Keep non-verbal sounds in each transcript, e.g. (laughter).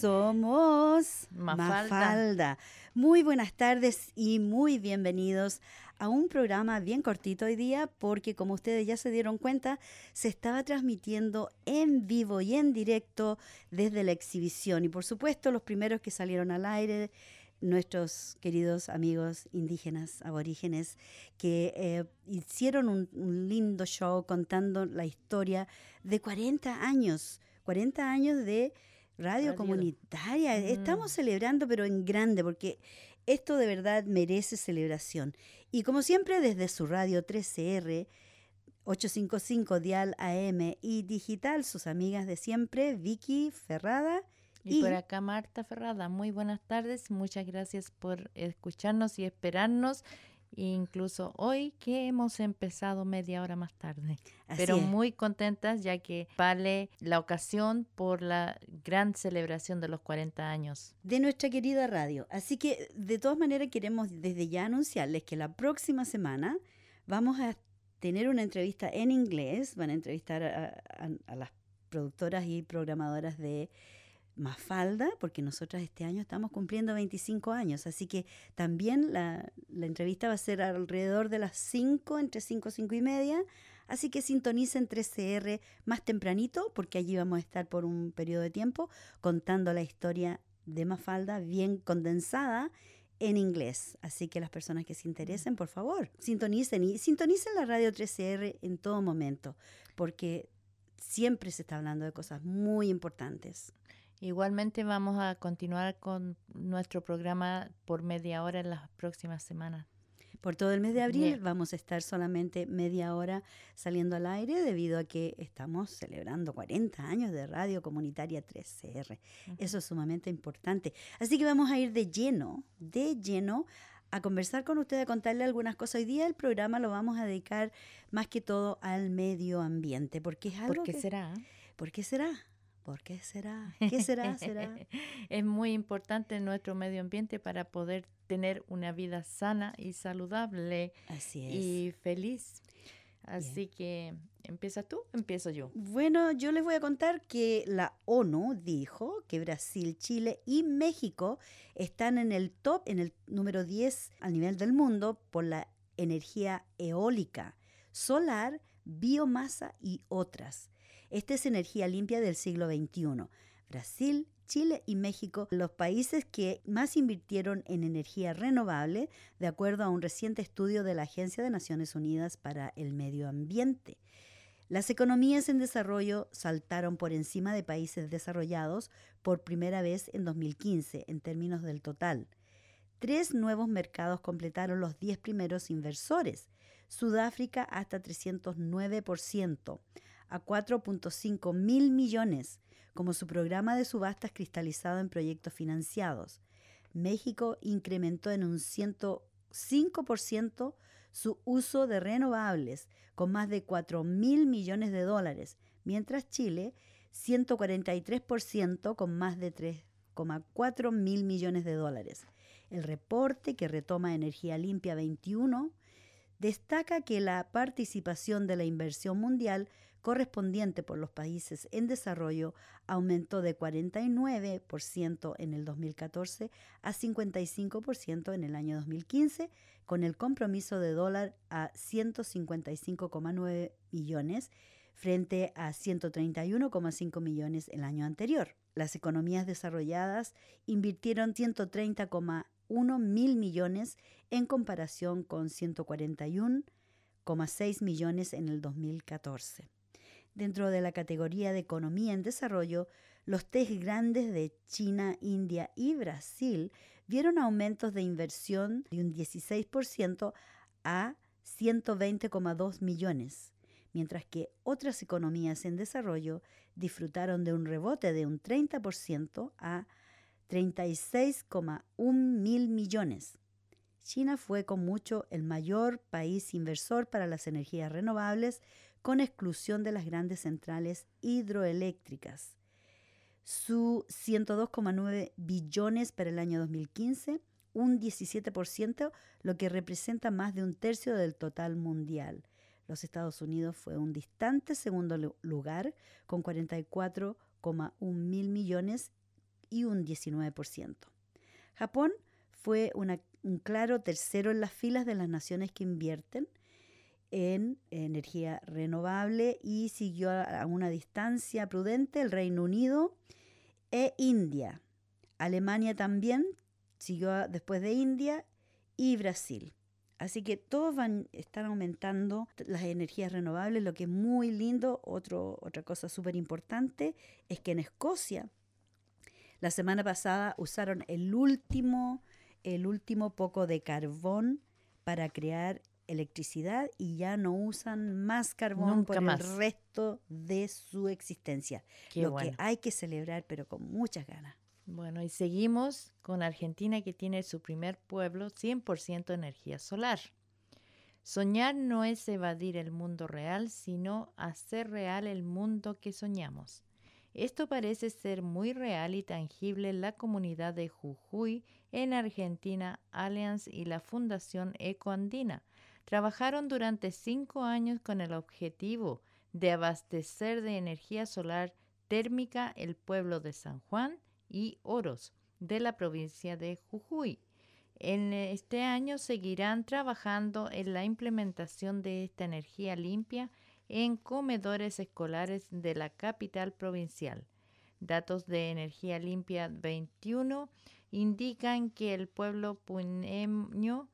Somos Mafalda. Mafalda. Muy buenas tardes y muy bienvenidos a un programa bien cortito hoy día porque como ustedes ya se dieron cuenta, se estaba transmitiendo en vivo y en directo desde la exhibición. Y por supuesto los primeros que salieron al aire, nuestros queridos amigos indígenas, aborígenes, que eh, hicieron un, un lindo show contando la historia de 40 años, 40 años de radio, Radio. comunitaria. Mm. Estamos celebrando, pero en grande, porque esto de verdad merece celebración. Y como siempre, desde su radio 13R, 855 Dial AM y digital, sus amigas de siempre, Vicky Ferrada. Y, Y- por acá Marta Ferrada, muy buenas tardes, muchas gracias por escucharnos y esperarnos, incluso hoy que hemos empezado media hora más tarde, Así pero es. muy contentas ya que vale la ocasión por la gran celebración de los 40 años. de nuestra querida radio. Así que de todas maneras queremos desde ya anunciarles que la próxima semana vamos a tener una entrevista en inglés, van a entrevistar a, a- a las productoras y programadoras de Mafalda, porque nosotras este año estamos cumpliendo 25 años, así que también la, entrevista va a ser alrededor de las 5, entre 5 y 5 y media, así que sintonicen 13R más tempranito, porque allí vamos a estar por un periodo de tiempo contando la historia de Mafalda bien condensada en inglés. Así que las personas que se interesen, por favor, sintonicen y sintonicen la radio 13R en todo momento, porque siempre se está hablando de cosas muy importantes. Igualmente vamos a continuar con nuestro programa por media hora en las próximas semanas. Por todo el mes de abril Bien. vamos a estar solamente media hora saliendo al aire debido a que estamos celebrando 40 años de radio comunitaria 3CR. Eso es sumamente importante. Así que vamos a ir de lleno, de lleno a conversar con usted, a contarle algunas cosas. Hoy día el programa lo vamos a dedicar más que todo al medio ambiente, porque es algo ¿Por qué que- será? ¿Por qué será? ¿Por qué será? ¿Qué será? ¿Será? (laughs) Es muy importante nuestro medio ambiente para poder tener una vida sana y saludable Así es. y feliz. Así que, ¿empieza tú? Empiezo yo. Bueno, yo les voy a contar que la ONU dijo que Brasil, Chile y México están en el top, en el número 10 a nivel del mundo por la energía eólica, solar, biomasa y otras. Esta es energía limpia del siglo XXI. Brasil, Chile y México, los países que más invirtieron en energía renovable, de acuerdo a un reciente estudio de la Agencia de Naciones Unidas para el Medio Ambiente. Las economías en desarrollo saltaron por encima de países desarrollados por primera vez en 2015 en términos del total. Tres nuevos mercados completaron los 10 primeros inversores. Sudáfrica hasta 309%, a 4.5 mil millones, como su programa de subastas cristalizado en proyectos financiados. México incrementó en un 105% su uso de renovables, con más de 4 mil millones de dólares, mientras Chile 143% con más de 3,4 mil millones de dólares. El reporte que retoma Energía Limpia 21 destaca que la participación de la inversión mundial correspondiente por los países en desarrollo aumentó de 49% en el 2014 a 55% en el año 2015, con el compromiso de dólar a 155,9 millones frente a 131,5 millones el año anterior. Las economías desarrolladas invirtieron 130,1 mil millones en comparación con 141,6 millones en el 2014. Dentro de la categoría de economía en desarrollo, los tres grandes de China, India y Brasil vieron aumentos de inversión de un 16% a 120,2 millones, mientras que otras economías en desarrollo disfrutaron de un rebote de un 30% a 36,1 mil millones. China fue con mucho el mayor país inversor para las energías renovables, con exclusión de las grandes centrales hidroeléctricas. Su 102,9 billones para el año 2015, un 17%, lo que representa más de un tercio del total mundial. Los Estados Unidos fue un distante segundo lu- lugar con 44,1 mil millones y un 19%. Japón fue un claro tercero en las filas de las naciones que invierten en energía renovable y siguió a una distancia prudente el Reino Unido e India. Alemania también siguió después de India y Brasil. Así que todos van están aumentando las energías renovables, lo que es muy lindo. otra cosa súper importante es que en Escocia la semana pasada usaron el último, el último poco de carbón para crear electricidad y ya no usan más carbón por el resto de su existencia. lo que hay que celebrar, pero con muchas ganas. Bueno, y seguimos con Argentina que tiene su primer pueblo 100% energía solar. Soñar no es evadir el mundo real, sino hacer real el mundo que soñamos. Esto parece ser muy real y tangible la comunidad de Jujuy, en Argentina, Allianz y la Fundación Ecoandina. Trabajaron durante cinco años con el objetivo de abastecer de energía solar térmica el pueblo de San Juan y Oros de la provincia de Jujuy. En este año seguirán trabajando en la implementación de esta energía limpia en comedores escolares de la capital provincial. Datos de Energía Limpia 21 indican que el pueblo puneño,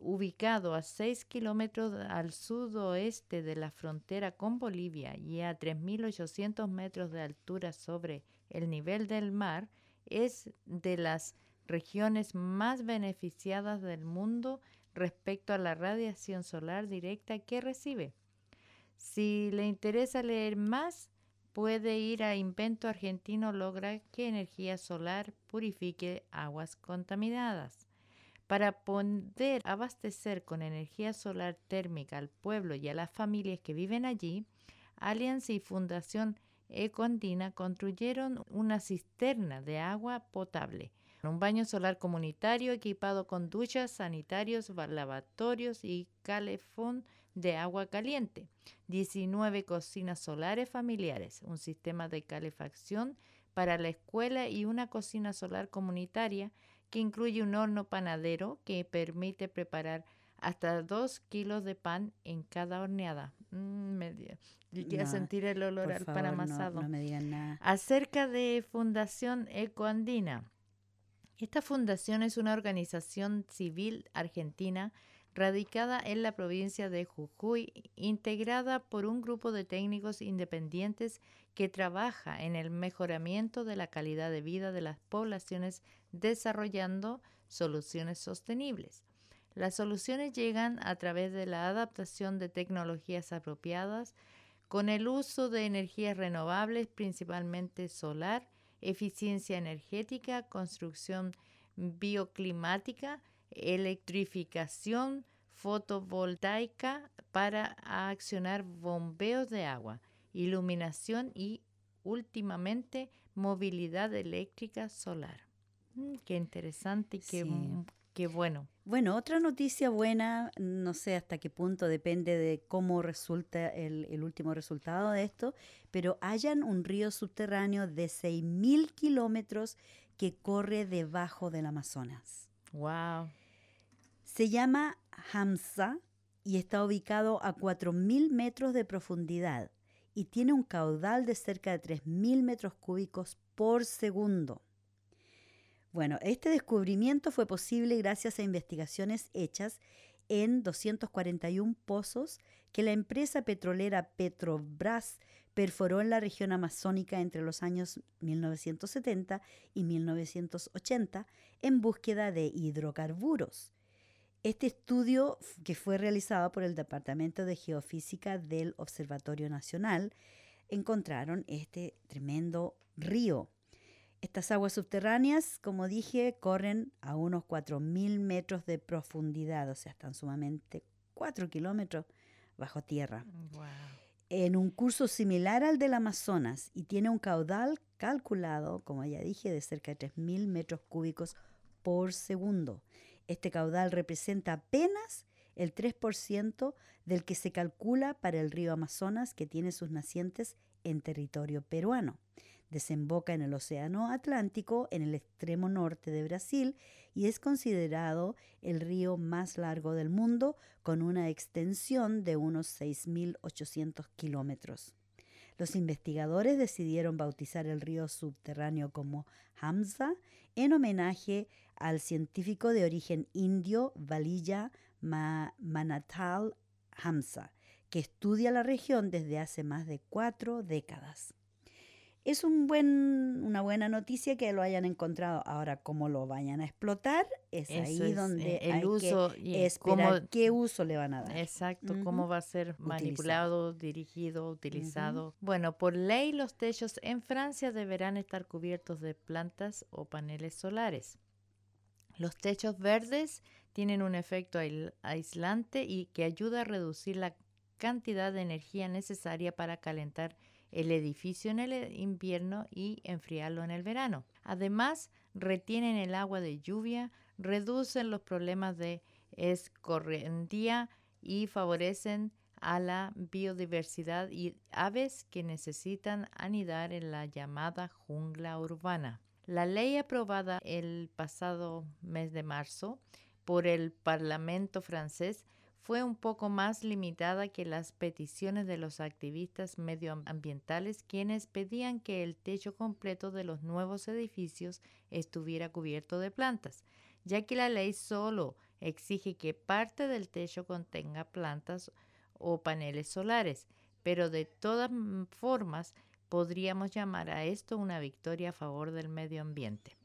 ubicado a 6 kilómetros al sudoeste de la frontera con Bolivia y a 3.800 metros de altura sobre el nivel del mar, es de las regiones más beneficiadas del mundo respecto a la radiación solar directa que recibe. Si le interesa leer más, puede ir a Invento Argentino logra que energía solar purifique aguas contaminadas. Para poder abastecer con energía solar térmica al pueblo y a las familias que viven allí, Allianz y Fundación Econdina construyeron una cisterna de agua potable, un baño solar comunitario equipado con duchas, sanitarios, lavatorios y calefón de agua caliente, 19 cocinas solares familiares, un sistema de calefacción para la escuela y una cocina solar comunitaria que incluye un horno panadero que permite preparar hasta 2 kilos de pan en cada horneada. Mm, quiero sentir el olor al pan amasado. No, me digan nada. Acerca de Fundación Ecoandina. Esta fundación es una organización civil argentina radicada en la provincia de Jujuy, integrada por un grupo de técnicos independientes que trabaja en el mejoramiento de la calidad de vida de las poblaciones desarrollando soluciones sostenibles. Las soluciones llegan a través de la adaptación de tecnologías apropiadas, con el uso de energías renovables, principalmente solar, eficiencia energética, construcción bioclimática, electrificación fotovoltaica para accionar bombeos de agua, iluminación y últimamente movilidad eléctrica solar. Mm, qué interesante y qué, qué bueno. Bueno, otra noticia buena, no sé hasta qué punto depende de cómo resulta el, último resultado de esto, pero hayan un río subterráneo de 6.000 kilómetros que corre debajo del Amazonas. ¡Wow! Se llama Hamza y está ubicado a 4.000 metros de profundidad y tiene un caudal de cerca de 3.000 metros cúbicos por segundo. Bueno, este descubrimiento fue posible gracias a investigaciones hechas en 241 pozos que la empresa petrolera Petrobras perforó en la región amazónica entre los años 1970 y 1980 en búsqueda de hidrocarburos. Este estudio, que fue realizado por el Departamento de Geofísica del Observatorio Nacional, encontraron este tremendo río estas aguas subterráneas, como dije, corren a unos 4.000 metros de profundidad, o sea, están sumamente 4 kilómetros bajo tierra. En un curso similar al del Amazonas y tiene un caudal calculado, como ya dije, de cerca de 3.000 metros cúbicos por segundo. Este caudal representa apenas el 3% del que se calcula para el río Amazonas, que tiene sus nacientes en territorio peruano. Desemboca en el Océano Atlántico en el extremo norte de Brasil y es considerado el río más largo del mundo con una extensión de unos 6.800 kilómetros. Los investigadores decidieron bautizar el río subterráneo como Hamza en homenaje al científico de origen indio Valilla Manatal Hamza, que estudia la región desde hace más de cuatro décadas. Es un buen, una buena noticia que lo hayan encontrado. Ahora, cómo lo vayan a explotar, es ahí donde el hay uso que y esperar qué uso le van a dar. Exacto, cómo va a ser manipulado, dirigido, utilizado. Bueno, por ley los techos en Francia deberán estar cubiertos de plantas o paneles solares. Los techos verdes tienen un efecto aislante y que ayuda a reducir la cantidad de energía necesaria para calentar el edificio en el invierno y enfriarlo en el verano. Además, retienen el agua de lluvia, reducen los problemas de escorrentía y favorecen a la biodiversidad y aves que necesitan anidar en la llamada jungla urbana. La ley aprobada el pasado mes de marzo por el Parlamento francés fue un poco más limitada que las peticiones de los activistas medioambientales quienes pedían que el techo completo de los nuevos edificios estuviera cubierto de plantas, ya que la ley solo exige que parte del techo contenga plantas o paneles solares, pero de todas formas podríamos llamar a esto una victoria a favor del medio ambiente.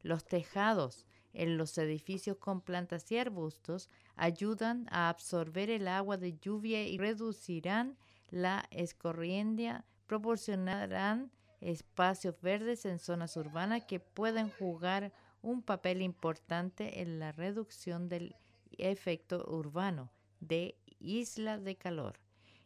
Los tejados en los edificios con plantas y arbustos ayudan a absorber el agua de lluvia y reducirán la escorriendia, proporcionarán espacios verdes en zonas urbanas que pueden jugar un papel importante en la reducción del efecto urbano de isla de calor.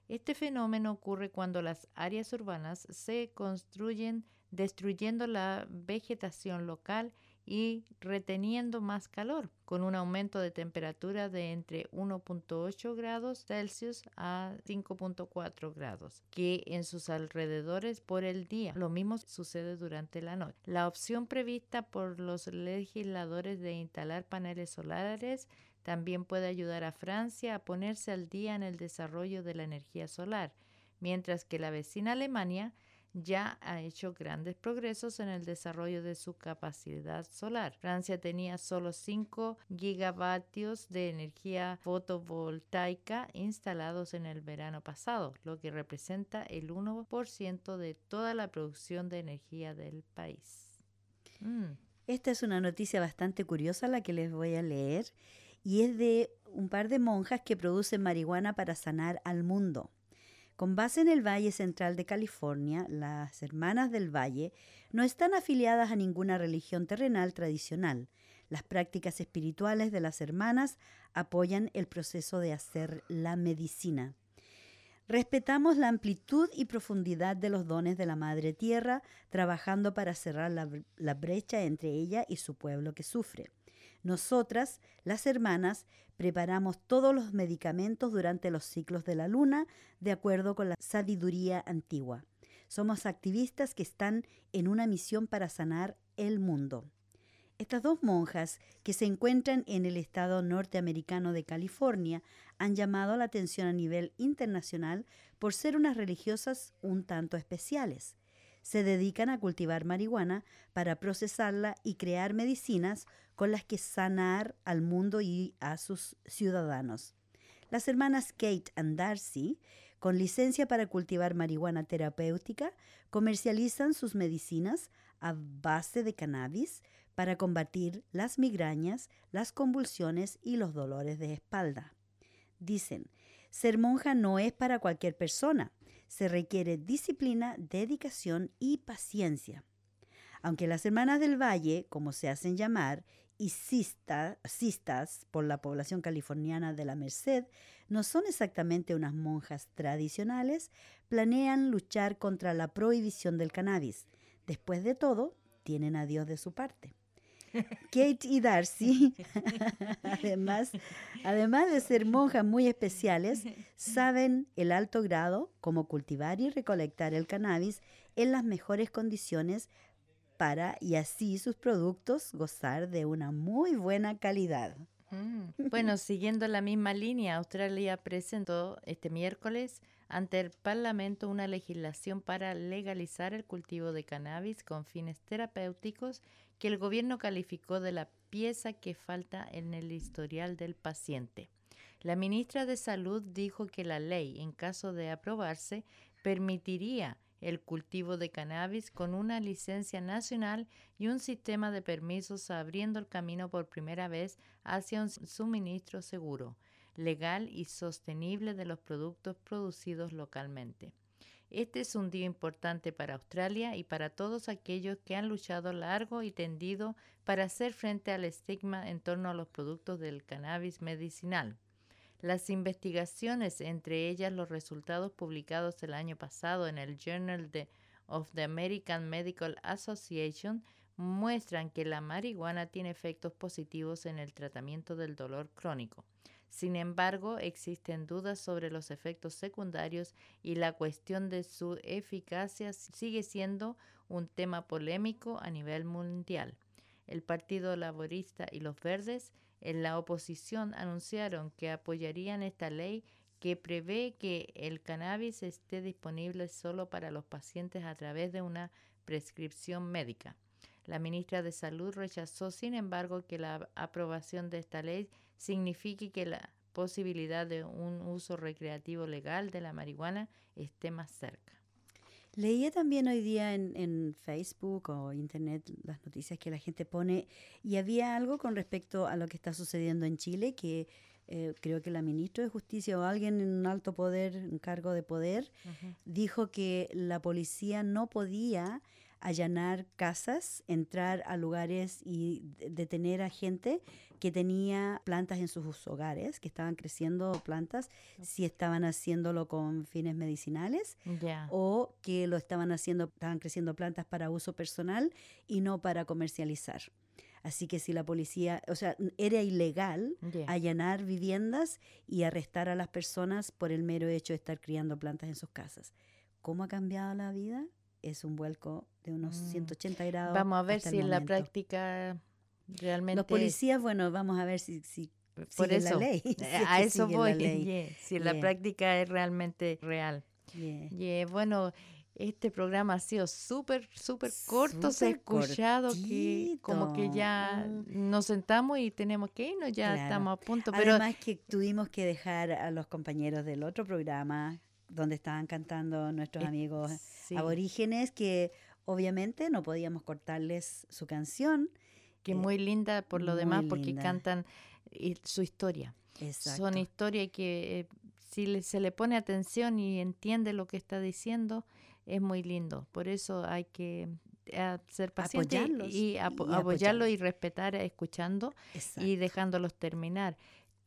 Este fenómeno ocurre cuando las áreas urbanas se construyen destruyendo la vegetación local y reteniendo más calor, con un aumento de temperatura de entre 1.8 grados Celsius a 5.4 grados, que en sus alrededores por el día. Lo mismo sucede durante la noche. La opción prevista por los legisladores de instalar paneles solares también puede ayudar a Francia a ponerse al día en el desarrollo de la energía solar, mientras que la vecina Alemania ya ha hecho grandes progresos en el desarrollo de su capacidad solar. Francia tenía solo 5 gigavatios de energía fotovoltaica instalados en el verano pasado, lo que representa el 1% de toda la producción de energía del país. Mm. Esta es una noticia bastante curiosa la que les voy a leer y es de un par de monjas que producen marihuana para sanar al mundo. Con base en el Valle Central de California, las Hermanas del Valle no están afiliadas a ninguna religión terrenal tradicional. Las prácticas espirituales de las hermanas apoyan el proceso de hacer la medicina. Respetamos la amplitud y profundidad de los dones de la Madre Tierra, trabajando para cerrar la, brecha entre ella y su pueblo que sufre. Nosotras, las hermanas, preparamos todos los medicamentos durante los ciclos de la luna de acuerdo con la sabiduría antigua. Somos activistas que están en una misión para sanar el mundo. Estas dos monjas, que se encuentran en el estado norteamericano de California, han llamado la atención a nivel internacional por ser unas religiosas un tanto especiales se dedican a cultivar marihuana para procesarla y crear medicinas con las que sanar al mundo y a sus ciudadanos. Las hermanas Kate and Darcy, con licencia para cultivar marihuana terapéutica, comercializan sus medicinas a base de cannabis para combatir las migrañas, las convulsiones y los dolores de espalda. Dicen, ser monja no es para cualquier persona se requiere disciplina, dedicación y paciencia. Aunque las hermanas del Valle, como se hacen llamar, y cistas por la población californiana de la Merced, no son exactamente unas monjas tradicionales, planean luchar contra la prohibición del cannabis. Después de todo, tienen a Dios de su parte. Kate y Darcy, (laughs) además, además de ser monjas muy especiales, saben el alto grado, cómo cultivar y recolectar el cannabis en las mejores condiciones para, y así sus productos, gozar de una muy buena calidad. Mm. Bueno, siguiendo la misma línea, Australia presentó este miércoles ante el Parlamento una legislación para legalizar el cultivo de cannabis con fines terapéuticos que el gobierno calificó de la pieza que falta en el historial del paciente. La ministra de Salud dijo que la ley, en caso de aprobarse, permitiría el cultivo de cannabis con una licencia nacional y un sistema de permisos abriendo el camino por primera vez hacia un suministro seguro, legal y sostenible de los productos producidos localmente. Este es un día importante para Australia y para todos aquellos que han luchado largo y tendido para hacer frente al estigma en torno a los productos del cannabis medicinal. Las investigaciones, entre ellas los resultados publicados el año pasado en el Journal of the American Medical Association, muestran que la marihuana tiene efectos positivos en el tratamiento del dolor crónico. Sin embargo, existen dudas sobre los efectos secundarios y la cuestión de su eficacia sigue siendo un tema polémico a nivel mundial. El Partido Laborista y los Verdes en la oposición anunciaron que apoyarían esta ley que prevé que el cannabis esté disponible solo para los pacientes a través de una prescripción médica. La ministra de Salud rechazó, sin embargo, que la aprobación de esta ley signifique que la posibilidad de un uso recreativo legal de la marihuana esté más cerca. Leía también hoy día en, Facebook o Internet las noticias que la gente pone y había algo con respecto a lo que está sucediendo en Chile que eh, creo que la ministra de Justicia o alguien en un alto poder, un cargo de poder, dijo que la policía no podía allanar casas, entrar a lugares y detener a gente que tenía plantas en sus hogares, que estaban creciendo plantas, si estaban haciéndolo con fines medicinales o que lo estaban haciendo, estaban creciendo plantas para uso personal y no para comercializar. Así que si la policía, o sea, era ilegal allanar viviendas y arrestar a las personas por el mero hecho de estar criando plantas en sus casas. ¿Cómo ha cambiado la vida? Es un vuelco de unos 180 mm. grados. Vamos a ver si en la práctica realmente... Los policías, bueno, vamos a ver si, si por eso, (laughs) la ley. a eso voy. Si en la práctica es realmente real. bueno, este programa ha sido súper, súper corto. se ha escuchado que como que ya mm. nos sentamos y tenemos que irnos, ya estamos a punto. Pero Además que tuvimos que dejar a los compañeros del otro programa donde estaban cantando nuestros amigos aborígenes que obviamente no podíamos cortarles su canción. Que es eh, muy linda por lo demás porque cantan eh, su historia. Son historias que eh, si se le pone atención y entiende lo que está diciendo, es muy lindo. Por eso hay que ser paciente y, apoyarlo y respetar escuchando y dejándolos terminar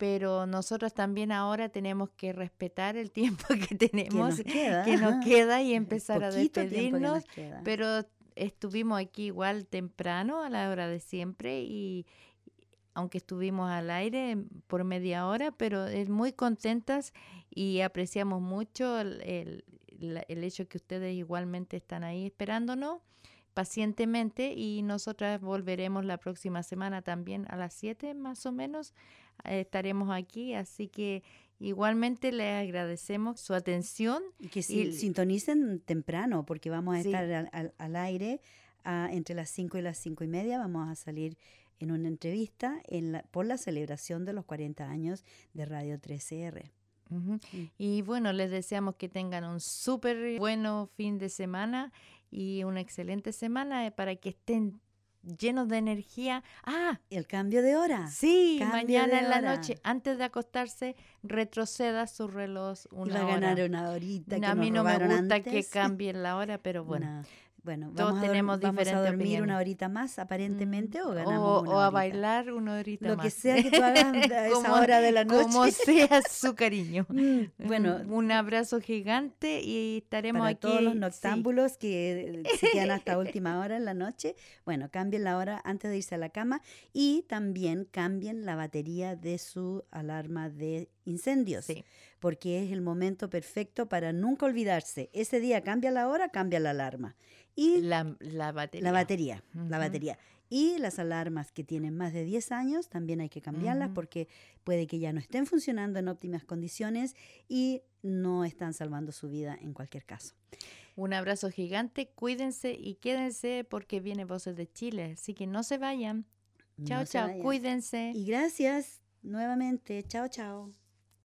pero nosotros también ahora tenemos que respetar el (laughs) tiempo que tenemos, que nos queda, y empezar a despedirnos, pero estuvimos aquí igual temprano a la hora de siempre y aunque estuvimos al aire por media hora, pero es muy contentas y apreciamos mucho el, el, el hecho que ustedes igualmente están ahí esperándonos pacientemente y nosotras volveremos la próxima semana también a las 7 más o menos estaremos aquí, así que igualmente les agradecemos su atención. Y que sintonicen temprano, porque vamos a estar al, aire entre las 5 y las 5 y media, vamos a salir en una entrevista en la, por la celebración de los 40 años de Radio 13R. Mm. Y bueno, les deseamos que tengan un súper bueno fin de semana y una excelente semana para que estén llenos de energía. Ah, el cambio de hora. Sí, mañana en la noche, antes de acostarse, retroceda su reloj una Va a ganar una horita. a mí no me gusta que cambien la hora, pero bueno. Bueno, Todos vamos, a, tenemos vamos a dormir una opiniones. horita más aparentemente o Mm, ganamos o, una o a bailar una horita Lo más. que sea que tú hagas (laughs) a esa Como- hora de la noche. Como sea su cariño. (laughs) Mm, bueno, (laughs) Un- abrazo gigante y estaremos para aquí. todos los sí. noctámbulos que se quedan hasta última hora en la noche, bueno, cambien la hora antes de irse a la cama y también cambien la batería de su alarma de incendios, Sí. porque es el momento perfecto para nunca olvidarse. Ese día cambia la hora, cambia la alarma. Y La, la batería. la batería, la Ujú. batería. Y las alarmas que tienen más de 10 años también hay que cambiarlas porque puede que ya no estén funcionando en óptimas condiciones y no están salvando su vida en cualquier caso. Un abrazo gigante, cuídense y quédense porque viene Voces de Chile. Así que no se vayan. Chao, No chao, vayan. cuídense. Y gracias nuevamente. Chao, chao.